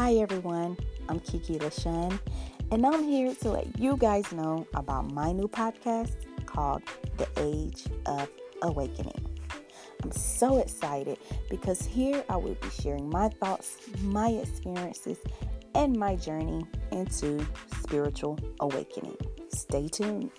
Hi everyone, I'm Kiki Lashan, and I'm here to let you guys know about my new podcast called The Age of Awakening. I'm so excited because here I will be sharing my thoughts, my experiences, and my journey into spiritual awakening. Stay tuned.